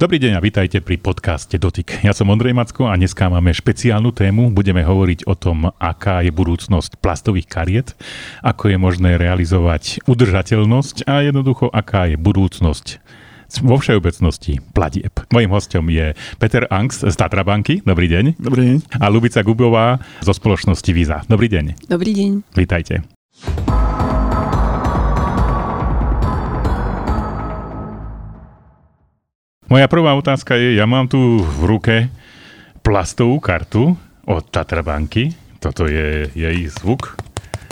Dobrý deň a vítajte pri podcaste Dotyk. Ja som Ondrej Macko a dneska máme špeciálnu tému. Budeme hovoriť o tom, aká je budúcnosť plastových kariet, ako je možné realizovať udržateľnosť a jednoducho, aká je budúcnosť vo všeobecnosti platieb. Mojím hostom je Peter Angst z Tatrabanky. Dobrý deň. Dobrý deň. A Lubica Gubová zo spoločnosti Visa. Dobrý deň. Dobrý deň. Vítajte. Moja prvá otázka je, ja mám tu v ruke plastovú kartu od Tatrabanky. Toto je jej zvuk.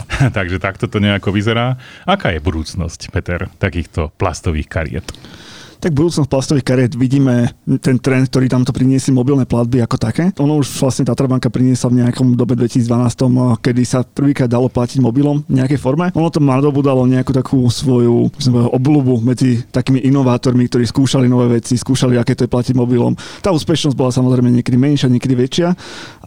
Takže takto to nejako vyzerá. Aká je budúcnosť, Peter, takýchto plastových kariet? Tak budúcnosť plastových kariet vidíme ten trend, ktorý tamto priniesli mobilné platby ako také. Ono už vlastne Tatrabanka priniesla v nejakom dobe 2012, kedy sa prvýkrát dalo platiť mobilom v nejakej forme. Ono to nadobudalo nejakú takú svoju obľubu medzi takými inovátormi, ktorí skúšali nové veci, skúšali, aké to je platiť mobilom. Tá úspešnosť bola samozrejme niekedy menšia, niekedy väčšia.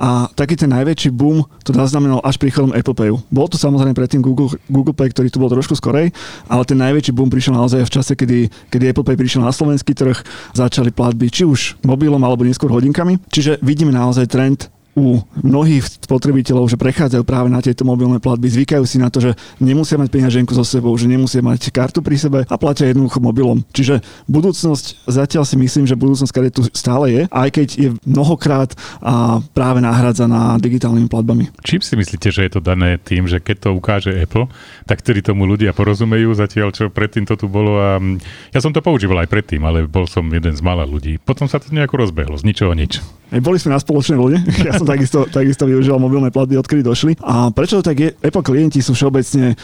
A taký ten najväčší boom to zaznamenal až príchodom Apple Payu. Bol to samozrejme predtým Google, Google Pay, ktorý tu bol trošku skorej, ale ten najväčší boom prišiel naozaj v čase, kedy, kedy Apple Pay prišiel na slovenský trh, začali platby či už mobilom alebo neskôr hodinkami. Čiže vidíme naozaj trend u mnohých spotrebiteľov, že prechádzajú práve na tieto mobilné platby, zvykajú si na to, že nemusia mať peňaženku so sebou, že nemusia mať kartu pri sebe a platia jednoducho mobilom. Čiže budúcnosť, zatiaľ si myslím, že budúcnosť, ktorá tu stále je, aj keď je mnohokrát a práve nahradzaná digitálnymi platbami. Čím si myslíte, že je to dané tým, že keď to ukáže Apple, tak ktorý tomu ľudia porozumejú, zatiaľ čo predtým to tu bolo a ja som to používal aj predtým, ale bol som jeden z mála ľudí. Potom sa to nejako rozbehlo, z ničoho nič. Boli sme na spoločnej lode. Ja som takisto, takisto využíval mobilné platby, odkedy došli. A prečo to tak je? Apple klienti sú všeobecne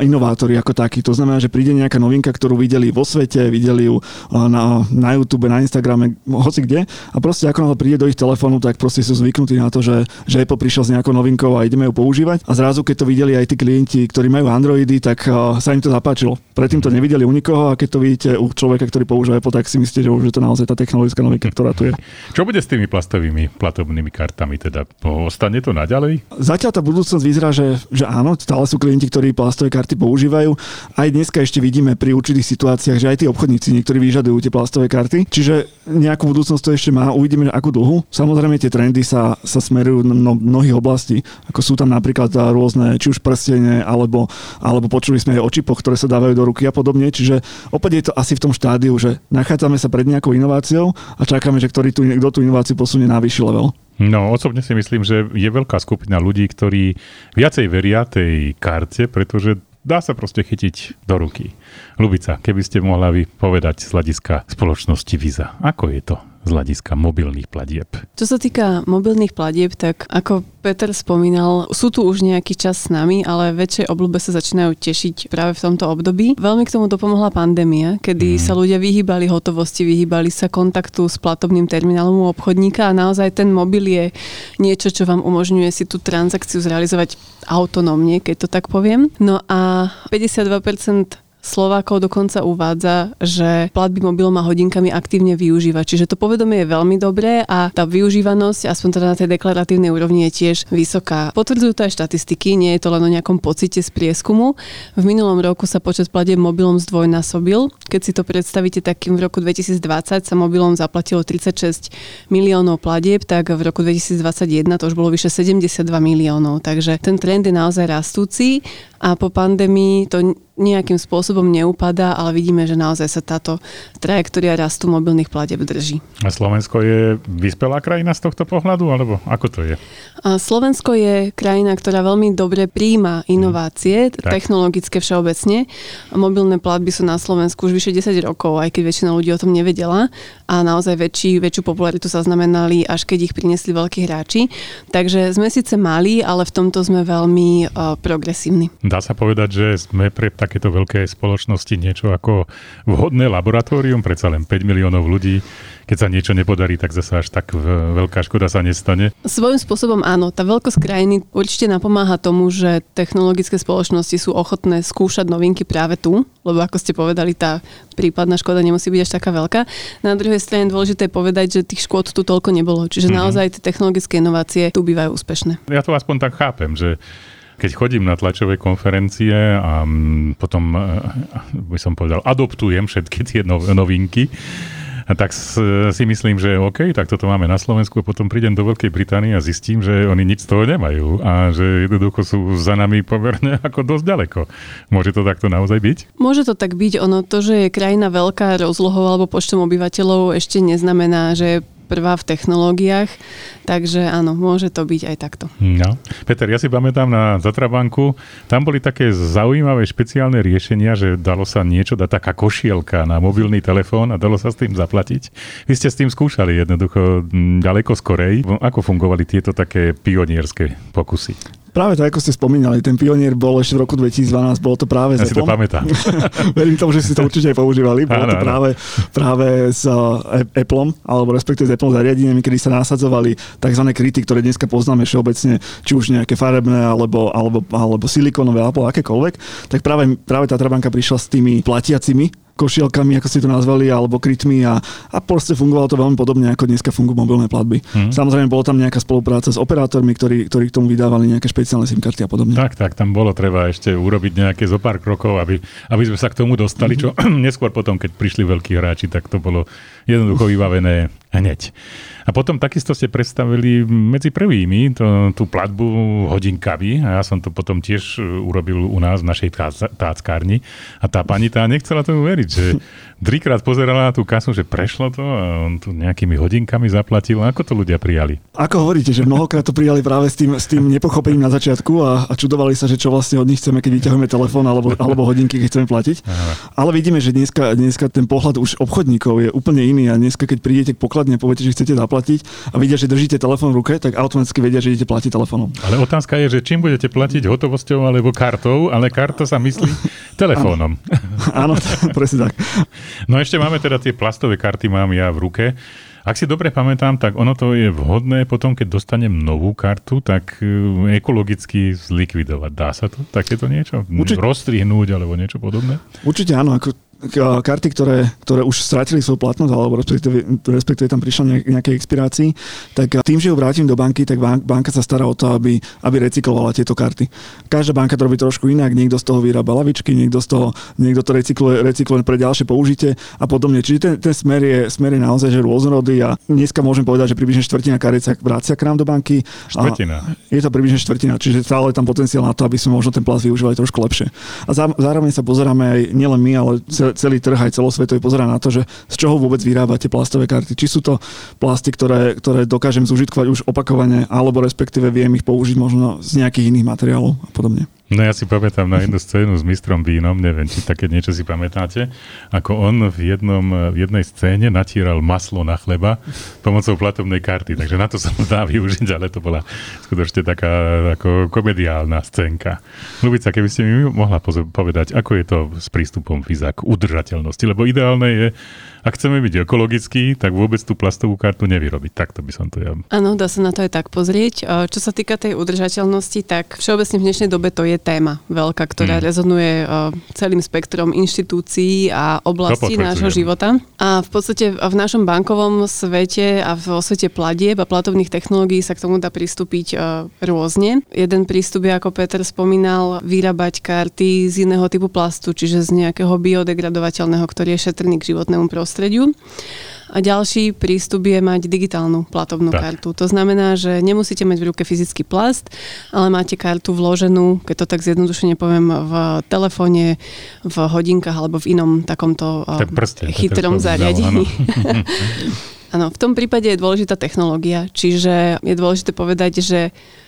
inovátori ako takí. To znamená, že príde nejaká novinka, ktorú videli vo svete, videli ju na, na YouTube, na Instagrame, hoci kde. A proste ako náhle príde do ich telefónu, tak proste sú zvyknutí na to, že, že Apple prišiel s nejakou novinkou a ideme ju používať. A zrazu, keď to videli aj tí klienti, ktorí majú Androidy, tak sa im to zapáčilo. Predtým to nevideli u nikoho a keď to vidíte u človeka, ktorý používa Apple, tak si myslíte, že už je to naozaj tá technologická novinka, ktorá tu je. Čo bude s tými plastovými platobnými kartami? Teda ostane to naďalej? Zatiaľ tá budúcnosť vyzerá, že, že áno, stále sú klienti, ktorí plastové karty používajú. Aj dneska ešte vidíme pri určitých situáciách, že aj tí obchodníci niektorí vyžadujú tie plastové karty. Čiže nejakú budúcnosť to ešte má, uvidíme, akú dlhu. Samozrejme tie trendy sa, sa smerujú na mnohých oblastí, ako sú tam napríklad rôzne, či už prstenie, alebo, alebo počuli sme aj o čipoch, ktoré sa dávajú do ruky a podobne. Čiže opäť je to asi v tom štádiu, že nachádzame sa pred nejakou inováciou a čakáme, že ktorý tu, kto tú inováciu posunie na vyšší level. No, osobne si myslím, že je veľká skupina ľudí, ktorí viacej veria tej karte, pretože dá sa proste chytiť do ruky. Lubica, keby ste mohla vy povedať z hľadiska spoločnosti Visa, ako je to z hľadiska mobilných platieb. Čo sa týka mobilných platieb, tak ako Peter spomínal, sú tu už nejaký čas s nami, ale väčšej obľúbe sa začínajú tešiť práve v tomto období. Veľmi k tomu dopomohla pandémia, kedy mm. sa ľudia vyhýbali hotovosti, vyhýbali sa kontaktu s platobným terminálom u obchodníka a naozaj ten mobil je niečo, čo vám umožňuje si tú transakciu zrealizovať autonómne, keď to tak poviem. No a 52% Slovákov dokonca uvádza, že platby mobilom a hodinkami aktívne využíva. Čiže to povedomie je veľmi dobré a tá využívanosť, aspoň teda na tej deklaratívnej úrovni, je tiež vysoká. Potvrdzujú to aj štatistiky, nie je to len o nejakom pocite z prieskumu. V minulom roku sa počet platieb mobilom zdvojnásobil. Keď si to predstavíte, takým v roku 2020 sa mobilom zaplatilo 36 miliónov platieb, tak v roku 2021 to už bolo vyše 72 miliónov. Takže ten trend je naozaj rastúci a po pandémii to nejakým spôsobom neupadá, ale vidíme, že naozaj sa táto trajektória rastu mobilných platieb drží. A Slovensko je vyspelá krajina z tohto pohľadu, alebo ako to je? A Slovensko je krajina, ktorá veľmi dobre príjma inovácie, hmm. technologické všeobecne. Mobilné platby sú na Slovensku už vyše 10 rokov, aj keď väčšina ľudí o tom nevedela a naozaj väčší, väčšiu popularitu sa znamenali, až keď ich priniesli veľkí hráči. Takže sme síce malí, ale v tomto sme veľmi uh, progresívni. Dá sa povedať, že sme pre takéto veľké spoločnosti niečo ako vhodné laboratórium, predsa len 5 miliónov ľudí keď sa niečo nepodarí, tak zase až tak veľká škoda sa nestane. Svojím spôsobom áno. Tá veľkosť krajiny určite napomáha tomu, že technologické spoločnosti sú ochotné skúšať novinky práve tu, lebo ako ste povedali, tá prípadná škoda nemusí byť až taká veľká. Na druhej strane dôležité je povedať, že tých škôd tu toľko nebolo. Čiže mm-hmm. naozaj tie technologické inovácie tu bývajú úspešné. Ja to aspoň tak chápem, že keď chodím na tlačové konferencie a potom, e, by som povedal, adoptujem všetky tie novinky, A tak si myslím, že OK, tak toto máme na Slovensku a potom prídem do Veľkej Británie a zistím, že oni nič z toho nemajú a že jednoducho sú za nami poverne ako dosť ďaleko. Môže to takto naozaj byť? Môže to tak byť. Ono to, že je krajina veľká rozlohou alebo počtom obyvateľov ešte neznamená, že prvá v technológiách, takže áno, môže to byť aj takto. No. Peter, ja si pamätám na Zatrabanku, tam boli také zaujímavé špeciálne riešenia, že dalo sa niečo dať taká košielka na mobilný telefón a dalo sa s tým zaplatiť. Vy ste s tým skúšali jednoducho ďaleko skorej. Ako fungovali tieto také pionierské pokusy? Práve to, ako ste spomínali, ten pionier bol ešte v roku 2012, bolo to práve ja si to pamätám. Verím tomu, že ste to určite aj používali. Bolo to práve, práve s uh, Appleom, alebo respektíve s Apple zariadeniami, kedy sa nasadzovali tzv. kryty, ktoré dneska poznáme všeobecne, či už nejaké farebné, alebo, alebo, alebo silikonové, alebo akékoľvek. Tak práve, práve tá Trabanka prišla s tými platiacimi košielkami, ako ste to nazvali, alebo krytmi a, a proste fungovalo to veľmi podobne, ako dneska fungujú mobilné platby. Hmm. Samozrejme, bolo tam nejaká spolupráca s operátormi, ktorí, ktorí k tomu vydávali nejaké špeciálne SIM karty a podobne. Tak, tak, tam bolo treba ešte urobiť nejaké zo pár krokov, aby, aby sme sa k tomu dostali, čo mm-hmm. neskôr potom, keď prišli veľkí hráči, tak to bolo jednoducho vybavené hneď. A potom takisto ste predstavili medzi prvými to, tú platbu hodinkami a ja som to potom tiež urobil u nás v našej táckárni a tá pani tá nechcela tomu veriť, že trikrát pozerala na tú kasu, že prešlo to a on tu nejakými hodinkami zaplatil. Ako to ľudia prijali? Ako hovoríte, že mnohokrát to prijali práve s tým, s tým nepochopením na začiatku a, a čudovali sa, že čo vlastne od nich chceme, keď vyťahujeme telefón alebo, alebo hodinky, keď chceme platiť. Aha. Ale vidíme, že dneska, dneska ten pohľad už obchodníkov je úplne iný a dneska, keď prídete k pokladne a poviete, že chcete zaplatiť a vidia, že držíte telefón v ruke, tak automaticky vedia, že idete platiť telefónom. Ale otázka je, že čím budete platiť hotovosťou alebo kartou, ale karta sa myslí telefónom. Áno, presne tak. No ešte máme teda tie plastové karty, mám ja v ruke. Ak si dobre pamätám, tak ono to je vhodné potom, keď dostanem novú kartu, tak e, ekologicky zlikvidovať. Dá sa to? Takéto niečo? Určite. Rozstrihnúť alebo niečo podobné? Určite áno. Ako karty, ktoré, ktoré už stratili svoju platnosť, alebo respektíve, respektíve tam prišlo nejaké expirácii, tak tým, že ju vrátim do banky, tak banka sa stará o to, aby, aby recyklovala tieto karty. Každá banka to robí trošku inak, niekto z toho vyrába lavičky, niekto, z toho, niekto to recykluje, recykluje pre ďalšie použitie a podobne. Čiže ten, ten smer, je, smer je naozaj že rôznorodý a dneska môžem povedať, že približne štvrtina kariet sa vrácia k nám do banky. Štvrtina. Je to približne štvrtina, čiže stále je tam potenciál na to, aby sme možno ten plast využívali trošku lepšie. A zároveň sa pozeráme aj nielen my, ale celý trh aj celosvetový pozerá na to, že z čoho vôbec vyrábate plastové karty. Či sú to plasty, ktoré, ktoré dokážem zužitkovať už opakovane, alebo respektíve viem ich použiť možno z nejakých iných materiálov a podobne. No ja si pamätám na jednu scénu s mistrom vínom, neviem, či také niečo si pamätáte, ako on v, jednom, v jednej scéne natíral maslo na chleba pomocou platobnej karty, takže na to sa dá využiť, ale to bola skutočne taká ako komediálna scénka. Lubica, keby ste mi mohla povedať, ako je to s prístupom FISA k udržateľnosti, lebo ideálne je ak chceme byť ekologický, tak vôbec tú plastovú kartu nevyrobiť. Takto by som to ja. Áno, dá sa na to aj tak pozrieť. Čo sa týka tej udržateľnosti, tak všeobecne v dnešnej dobe to je téma veľká, ktorá hmm. rezonuje celým spektrom inštitúcií a oblastí nášho života. A v podstate v našom bankovom svete a vo svete platieb a platovných technológií sa k tomu dá pristúpiť rôzne. Jeden prístup je, ako Peter spomínal, vyrábať karty z iného typu plastu, čiže z nejakého biodegradovateľného, ktorý je šetrný k životnému prostrediu prostrediu. A ďalší prístup je mať digitálnu platobnú tak. kartu. To znamená, že nemusíte mať v ruke fyzický plast, ale máte kartu vloženú, keď to tak zjednodušene poviem, v telefóne, v hodinkách alebo v inom takomto tak prste, chytrom zariadení. Áno, v tom prípade je dôležitá technológia, čiže je dôležité povedať, že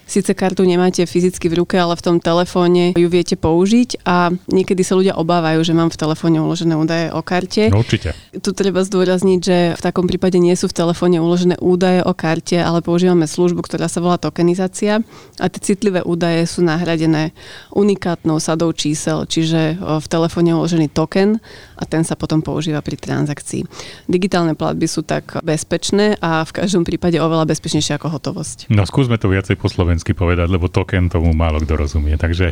Sice kartu nemáte fyzicky v ruke, ale v tom telefóne ju viete použiť a niekedy sa ľudia obávajú, že mám v telefóne uložené údaje o karte. No určite. Tu treba zdôrazniť, že v takom prípade nie sú v telefóne uložené údaje o karte, ale používame službu, ktorá sa volá tokenizácia a tie citlivé údaje sú nahradené unikátnou sadou čísel, čiže v telefóne je uložený token a ten sa potom používa pri transakcii. Digitálne platby sú tak bezpečné a v každom prípade oveľa bezpečnejšie ako hotovosť. No skúsme to viacej po Slovensku slovensky povedať, lebo token tomu málo kto rozumie. Takže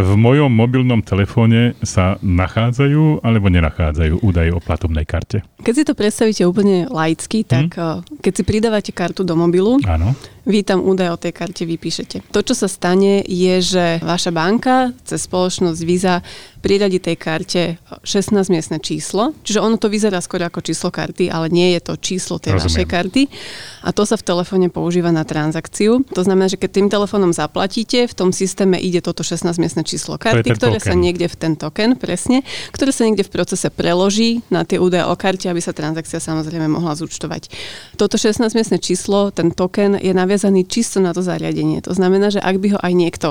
v mojom mobilnom telefóne sa nachádzajú alebo nenachádzajú údaje o platobnej karte? Keď si to predstavíte úplne laicky, tak hmm. keď si pridávate kartu do mobilu, Áno vy tam údaj o tej karte vypíšete. To, čo sa stane, je, že vaša banka cez spoločnosť Visa priradi tej karte 16-miestne číslo, čiže ono to vyzerá skôr ako číslo karty, ale nie je to číslo tej Rozumiem. vašej karty a to sa v telefóne používa na transakciu. To znamená, že keď tým telefónom zaplatíte, v tom systéme ide toto 16-miestne číslo karty, ktoré token. sa niekde v ten token, presne, ktoré sa niekde v procese preloží na tie údaje o karte, aby sa transakcia samozrejme mohla zúčtovať. Toto 16-miestne číslo, ten token je naviazaný čisto na to zariadenie. To znamená, že ak by ho aj niekto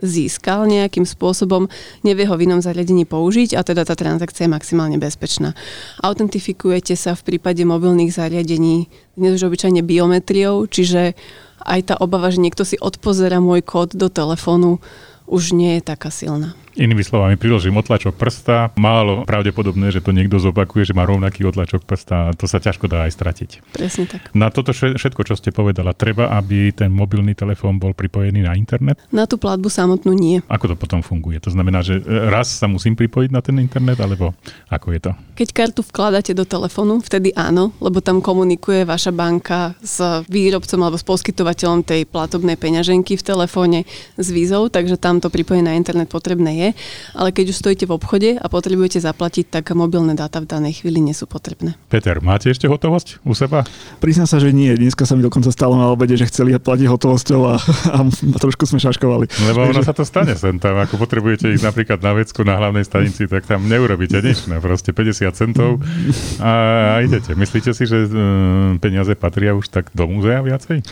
získal nejakým spôsobom, nevie ho v inom zariadení použiť a teda tá transakcia je maximálne bezpečná. Autentifikujete sa v prípade mobilných zariadení dnes už obyčajne biometriou, čiže aj tá obava, že niekto si odpozera môj kód do telefónu, už nie je taká silná. Inými slovami, priložím otlačok prsta, málo pravdepodobné, že to niekto zopakuje, že má rovnaký otlačok prsta to sa ťažko dá aj stratiť. Presne tak. Na toto všetko, čo ste povedala, treba, aby ten mobilný telefón bol pripojený na internet? Na tú platbu samotnú nie. Ako to potom funguje? To znamená, že raz sa musím pripojiť na ten internet, alebo ako je to? Keď kartu vkladáte do telefónu, vtedy áno, lebo tam komunikuje vaša banka s výrobcom alebo s poskytovateľom tej platobnej peňaženky v telefóne s vízou, takže tam to pripojenie na internet potrebné je ale keď už stojíte v obchode a potrebujete zaplatiť, tak mobilné dáta v danej chvíli nie sú potrebné. Peter, máte ešte hotovosť u seba? Priznám sa, že nie. Dneska sa mi dokonca stalo na obede, že chceli platiť hotovosťou a, a trošku sme šaškovali. Lebo ono sa to stane sem tam. Ako potrebujete ísť napríklad na vecku na hlavnej stanici, tak tam neurobíte nič. No, proste 50 centov a, a idete. Myslíte si, že uh, peniaze patria už tak do múzea viacej?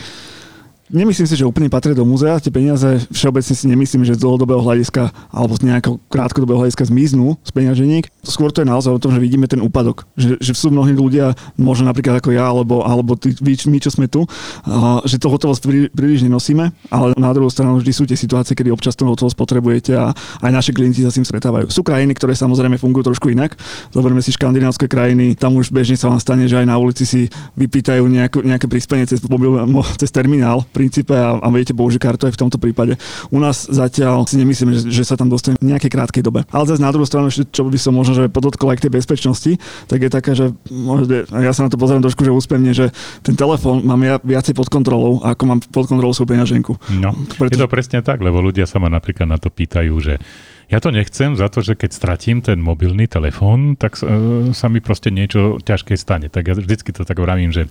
Nemyslím si, že úplne patria do múzea. Tie peniaze všeobecne si nemyslím, že z dlhodobého hľadiska alebo z nejakého krátkodobého hľadiska zmiznú z peňaženík. Skôr to je naozaj o tom, že vidíme ten úpadok. Že, že sú mnohí ľudia, možno napríklad ako ja, alebo, alebo tí, my, čo sme tu, uh, že to hotovosť prí, príliš nenosíme, ale na druhú stranu vždy sú tie situácie, kedy občas tú hotovosť potrebujete a aj naši klienti sa s tým stretávajú. Sú krajiny, ktoré samozrejme fungujú trošku inak. Zoberme si škandinávské krajiny, tam už bežne sa vám stane, že aj na ulici si vypýtajú nejakú, nejaké prispenie cez, mobil, cez terminál princípe a, a viete použiť kartu aj v tomto prípade. U nás zatiaľ si nemyslím, že, že sa tam dostane v nejakej krátkej dobe. Ale zase na druhú stranu, čo by som možno že podotkol aj k tej bezpečnosti, tak je taká, že možno, ja sa na to pozerám trošku, že úspevne, že ten telefón mám ja viacej pod kontrolou, ako mám pod kontrolou svoju peňaženku. No, Preto... je to presne tak, lebo ľudia sa ma napríklad na to pýtajú, že ja to nechcem za to, že keď stratím ten mobilný telefón, tak uh, sa mi proste niečo ťažké stane. Tak ja vždycky to tak vravím, že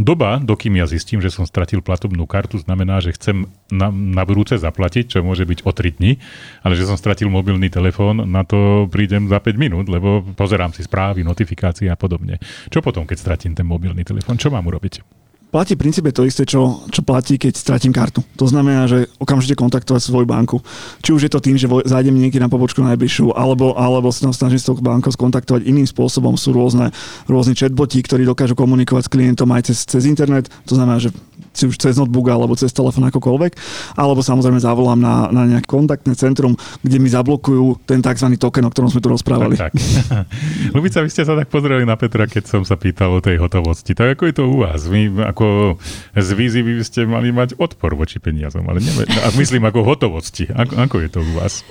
Doba, dokým ja zistím, že som stratil platobnú kartu, znamená, že chcem na, na budúce zaplatiť, čo môže byť o 3 dní, ale že som stratil mobilný telefón, na to prídem za 5 minút, lebo pozerám si správy, notifikácie a podobne. Čo potom, keď stratím ten mobilný telefón? Čo mám urobiť? Platí v princípe to isté, čo, čo platí, keď stratím kartu. To znamená, že okamžite kontaktovať svoju banku. Či už je to tým, že zájdem niekde na pobočku najbližšiu, alebo, alebo sa snažím s tou bankou skontaktovať iným spôsobom. Sú rôzne, rôzne chatboti, ktorí dokážu komunikovať s klientom aj cez, cez internet. To znamená, že či už cez notebook alebo cez telefón akokoľvek. Alebo samozrejme zavolám na, na nejaké kontaktné centrum, kde mi zablokujú ten tzv. token, o ktorom sme tu rozprávali. Tak, tak. Lubica, vy ste sa tak pozreli na Petra, keď som sa pýtal o tej hotovosti. Tak ako je to u vás? Vy ako ako z vízy by ste mali mať odpor voči peniazom, ale neviem, no, myslím ako hotovosti. Ako, ako je to u vás?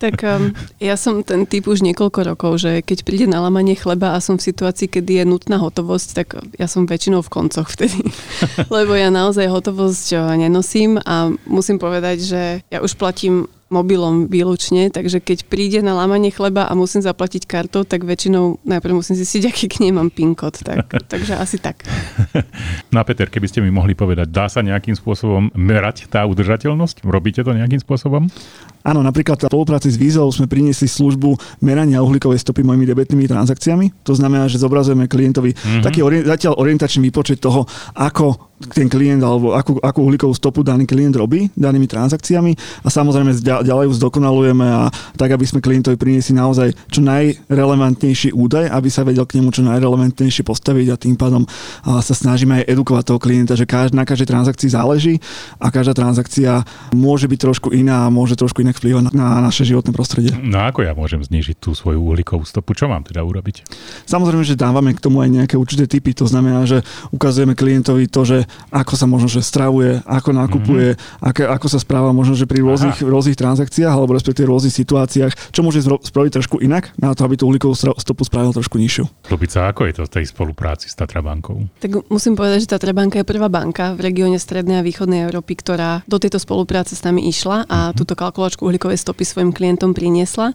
Tak um, ja som ten typ už niekoľko rokov, že keď príde na lamanie chleba a som v situácii, kedy je nutná hotovosť, tak ja som väčšinou v koncoch vtedy. Lebo ja naozaj hotovosť eh, nenosím a musím povedať, že ja už platím mobilom výlučne, takže keď príde na lámanie chleba a musím zaplatiť kartou, tak väčšinou najprv musím zistiť, aký k nej mám PIN kód. Tak, takže asi tak. No a Peter, keby ste mi mohli povedať, dá sa nejakým spôsobom merať tá udržateľnosť? Robíte to nejakým spôsobom? Áno, napríklad v spolupráci s Vízou sme priniesli službu merania uhlíkovej stopy mojimi debetnými transakciami. To znamená, že zobrazujeme klientovi mm-hmm. taký ori- zatiaľ orientačný výpočet toho, ako ten klient alebo akú, akú uhlíkovú stopu daný klient robí danými transakciami a samozrejme ďalej ju zdokonalujeme a tak, aby sme klientovi priniesli naozaj čo najrelevantnejší údaj, aby sa vedel k nemu čo najrelevantnejšie postaviť a tým pádom sa snažíme aj edukovať toho klienta, že každý, na každej transakcii záleží a každá transakcia môže byť trošku iná a môže trošku inak inak vplýva na, na naše životné prostredie. No ako ja môžem znižiť tú svoju uhlíkovú stopu? Čo mám teda urobiť? Samozrejme, že dávame k tomu aj nejaké určité typy, to znamená, že ukazujeme klientovi to, že ako sa možno že stravuje, ako nakupuje, mm-hmm. ako, ako sa správa možno, že pri rôznych, rôznych transakciách alebo respektíve rôznych situáciách, čo môže spraviť trošku inak na to, aby tú uhlíkovú stopu spravil trošku nižšiu. Lubica, ako je to v tej spolupráci s Tatra bankou? Tak musím povedať, že Tatra banka je prvá banka v regióne Strednej a Východnej Európy, ktorá do tejto spolupráce s nami išla a mm-hmm. túto kalkulačku uhlíkovej stopy svojim klientom priniesla.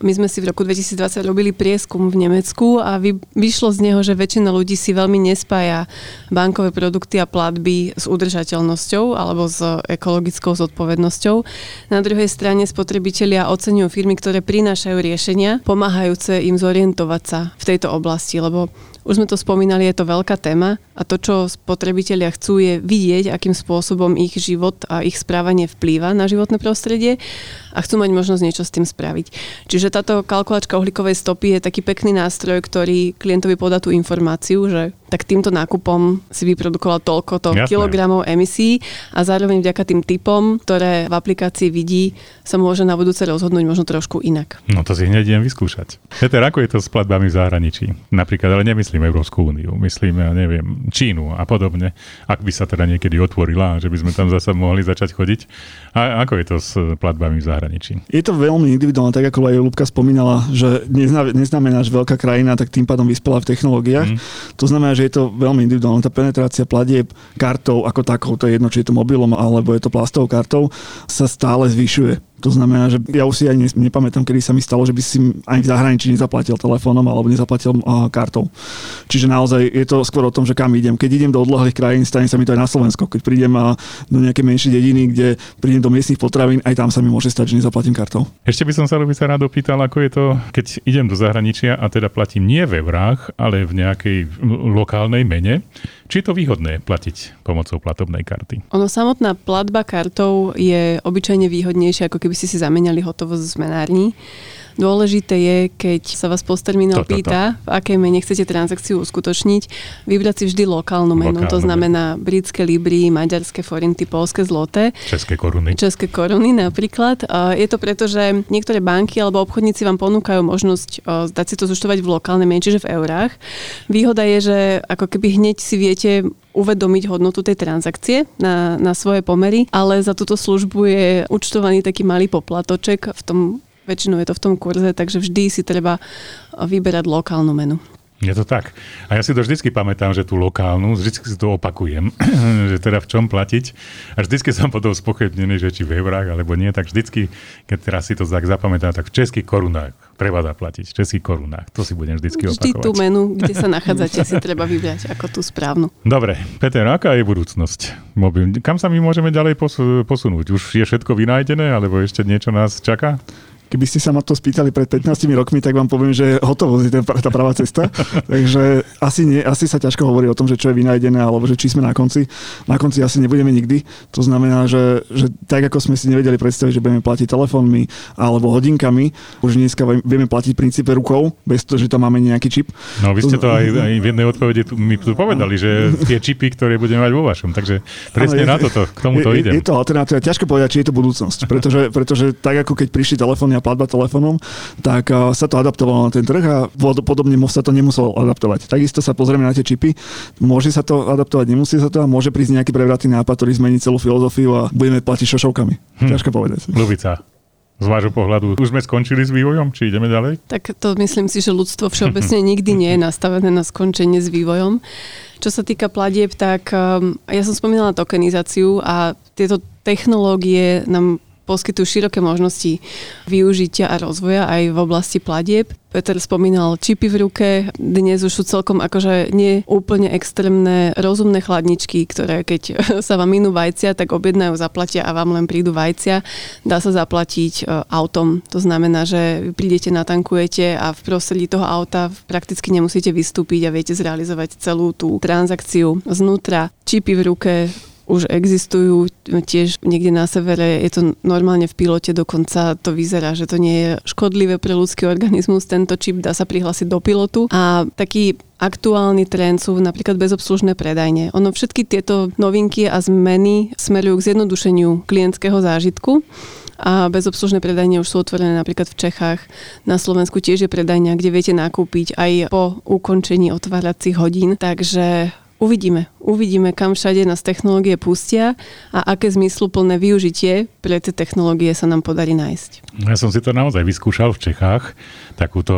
My sme si v roku 2020 robili prieskum v Nemecku a vy, vyšlo z neho, že väčšina ľudí si veľmi nespája bankové produkty a platby s udržateľnosťou alebo s ekologickou zodpovednosťou. Na druhej strane spotrebitelia oceňujú firmy, ktoré prinášajú riešenia, pomáhajúce im zorientovať sa v tejto oblasti, lebo už sme to spomínali, je to veľká téma a to, čo spotrebitelia chcú, je vidieť, akým spôsobom ich život a ich správanie vplýva na životné prostredie a chcú mať možnosť niečo s tým spraviť. Čiže táto kalkulačka uhlíkovej stopy je taký pekný nástroj, ktorý klientovi podá tú informáciu, že tak týmto nákupom si vyprodukoval toľko to kilogramov emisí a zároveň vďaka tým typom, ktoré v aplikácii vidí, sa môže na budúce rozhodnúť možno trošku inak. No to si hneď idem vyskúšať. Peter, ako je to s platbami v zahraničí? Napríklad, ale nemyslím Európsku úniu, myslím, ja neviem, Čínu a podobne. Ak by sa teda niekedy otvorila, že by sme tam zase mohli začať chodiť. A ako je to s platbami v zahraničí? Je to veľmi individuálne, tak ako aj Lubka spomínala, že neznamená, že veľká krajina, tak tým pádom vyspela v technológiách. Mm. To znamená, že je to veľmi individuálne. Tá penetrácia platieb kartou ako takou, to je jedno, či je to mobilom alebo je to plastovou kartou, sa stále zvyšuje. To znamená, že ja už si aj nepamätám, kedy sa mi stalo, že by si aj v zahraničí nezaplatil telefónom alebo nezaplatil uh, kartou. Čiže naozaj je to skôr o tom, že kam idem. Keď idem do odlahlých krajín, stane sa mi to aj na Slovensko. Keď prídem uh, do nejakej menšej dediny, kde prídem do miestnych potravín, aj tam sa mi môže stať, že nezaplatím kartou. Ešte by som sa sa rád opýtal, ako je to, keď idem do zahraničia a teda platím nie v eurách, ale v nejakej lokálnej mene. Či je to výhodné platiť pomocou platobnej karty? Ono samotná platba kartou je obyčajne výhodnejšia, ako keby ste si zamenali hotovosť z zmenárni. Dôležité je, keď sa vás postterminál pýta, v akej mene chcete transakciu uskutočniť, vybrať si vždy lokálnu menu. Lokálnu to znamená menu. britské libry, maďarské forinty, polské zloté. České koruny. České koruny napríklad. Je to preto, že niektoré banky alebo obchodníci vám ponúkajú možnosť dať si to zúčtovať v lokálnej mene, čiže v eurách. Výhoda je, že ako keby hneď si viete uvedomiť hodnotu tej transakcie na, na svoje pomery, ale za túto službu je účtovaný taký malý poplatoček v tom väčšinou je to v tom kurze, takže vždy si treba vyberať lokálnu menu. Je to tak. A ja si to vždycky pamätám, že tú lokálnu, vždycky si to opakujem, že teda v čom platiť. A vždycky som potom spochybnený, že či v eurách alebo nie, tak vždycky, keď teraz si to tak zapamätám, tak v českých korunách treba zaplatiť, v českých korunách. To si budem vždycky Vždy opakovať. tú menu, kde sa nachádzate, si treba vybrať ako tú správnu. Dobre, Peter, aká je budúcnosť mobil? Kam sa my môžeme ďalej posunúť? Už je všetko vynájdené, alebo ešte niečo nás čaká? Keby ste sa ma to spýtali pred 15 rokmi, tak vám poviem, že hotovo je tá pravá cesta. Takže asi, nie, asi sa ťažko hovorí o tom, že čo je vynajdené, alebo že či sme na konci. Na konci asi nebudeme nikdy. To znamená, že, že tak ako sme si nevedeli predstaviť, že budeme platiť telefónmi alebo hodinkami, už dneska vieme platiť v princípe rukou, bez toho, že tam máme nejaký čip. No vy ste to aj, aj v jednej odpovedi tu, mi tu povedali, že tie čipy, ktoré budeme mať vo vašom. Takže presne ano, je, na toto, k tomuto je, idem. Je to alternatíva. Ťažko povedať, či je to budúcnosť. Pretože, pretože tak ako keď prišli telefóny a platba telefónom, tak sa to adaptovalo na ten trh a podobne sa to nemuselo adaptovať. Takisto sa pozrieme na tie čipy, môže sa to adaptovať, nemusí sa to a môže prísť nejaký prevratný nápad, ktorý zmení celú filozofiu a budeme platiť šošovkami. Hm. Ťažko povedať. Lubica, z vášho pohľadu už sme skončili s vývojom, či ideme ďalej? Tak to myslím si, že ľudstvo všeobecne nikdy nie je nastavené na skončenie s vývojom. Čo sa týka platieb, tak um, ja som spomínala tokenizáciu a tieto technológie nám poskytujú široké možnosti využitia a rozvoja aj v oblasti platieb. Peter spomínal čipy v ruke, dnes už sú celkom akože nie úplne extrémne rozumné chladničky, ktoré keď sa vám minú vajcia, tak objednajú, zaplatia a vám len prídu vajcia. Dá sa zaplatiť e, autom. To znamená, že prídete, natankujete a v prostredí toho auta prakticky nemusíte vystúpiť a viete zrealizovať celú tú transakciu znútra. Čipy v ruke, už existujú tiež niekde na severe, je to normálne v pilote, dokonca to vyzerá, že to nie je škodlivé pre ľudský organizmus, tento čip dá sa prihlásiť do pilotu a taký aktuálny trend sú napríklad bezobslužné predajne. Ono všetky tieto novinky a zmeny smerujú k zjednodušeniu klientského zážitku a bezobslužné predajne už sú otvorené napríklad v Čechách. Na Slovensku tiež je predajňa, kde viete nakúpiť aj po ukončení otváracích hodín, takže Uvidíme. Uvidíme, kam všade nás technológie pustia a aké zmysluplné využitie pre tie technológie sa nám podarí nájsť. Ja som si to naozaj vyskúšal v Čechách, takúto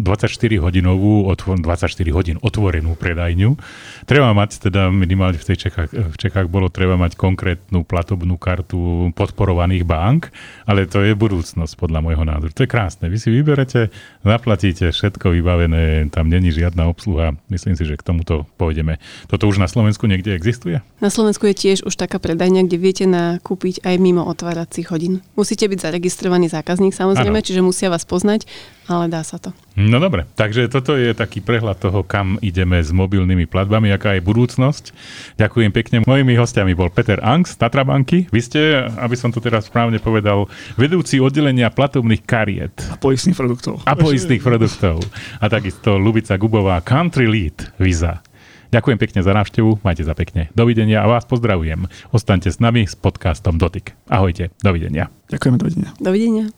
24-hodinovú, 24 hodín otvorenú predajňu. Treba mať teda minimálne v, tej Čechách, v Čechách bolo treba mať konkrétnu platobnú kartu podporovaných bank, ale to je budúcnosť podľa môjho názoru. To je krásne. Vy si vyberete, zaplatíte, všetko vybavené, tam není žiadna obsluha. Myslím si, že k tomuto pôjdeme. Toto už na Slovensku niekde existuje? Na Slovensku je tiež už taká predajňa, kde viete nakúpiť aj mimo otváracích hodín. Musíte byť zaregistrovaný zákazník samozrejme, ano. čiže musia vás poznať, ale dá sa to. No dobre, takže toto je taký prehľad toho, kam ideme s mobilnými platbami, aká je budúcnosť. Ďakujem pekne. Mojimi hostiami bol Peter Angst, Tatrabanky. Vy ste, aby som to teraz správne povedal, vedúci oddelenia platobných kariet. A poistných produktov. A poistných produktov. A takisto Lubica Gubová, Country Lead Visa. Ďakujem pekne za návštevu, majte za pekne. Dovidenia a vás pozdravujem. Ostaňte s nami s podcastom Dotyk. Ahojte, dovidenia. Ďakujem, dovidenia. Dovidenia.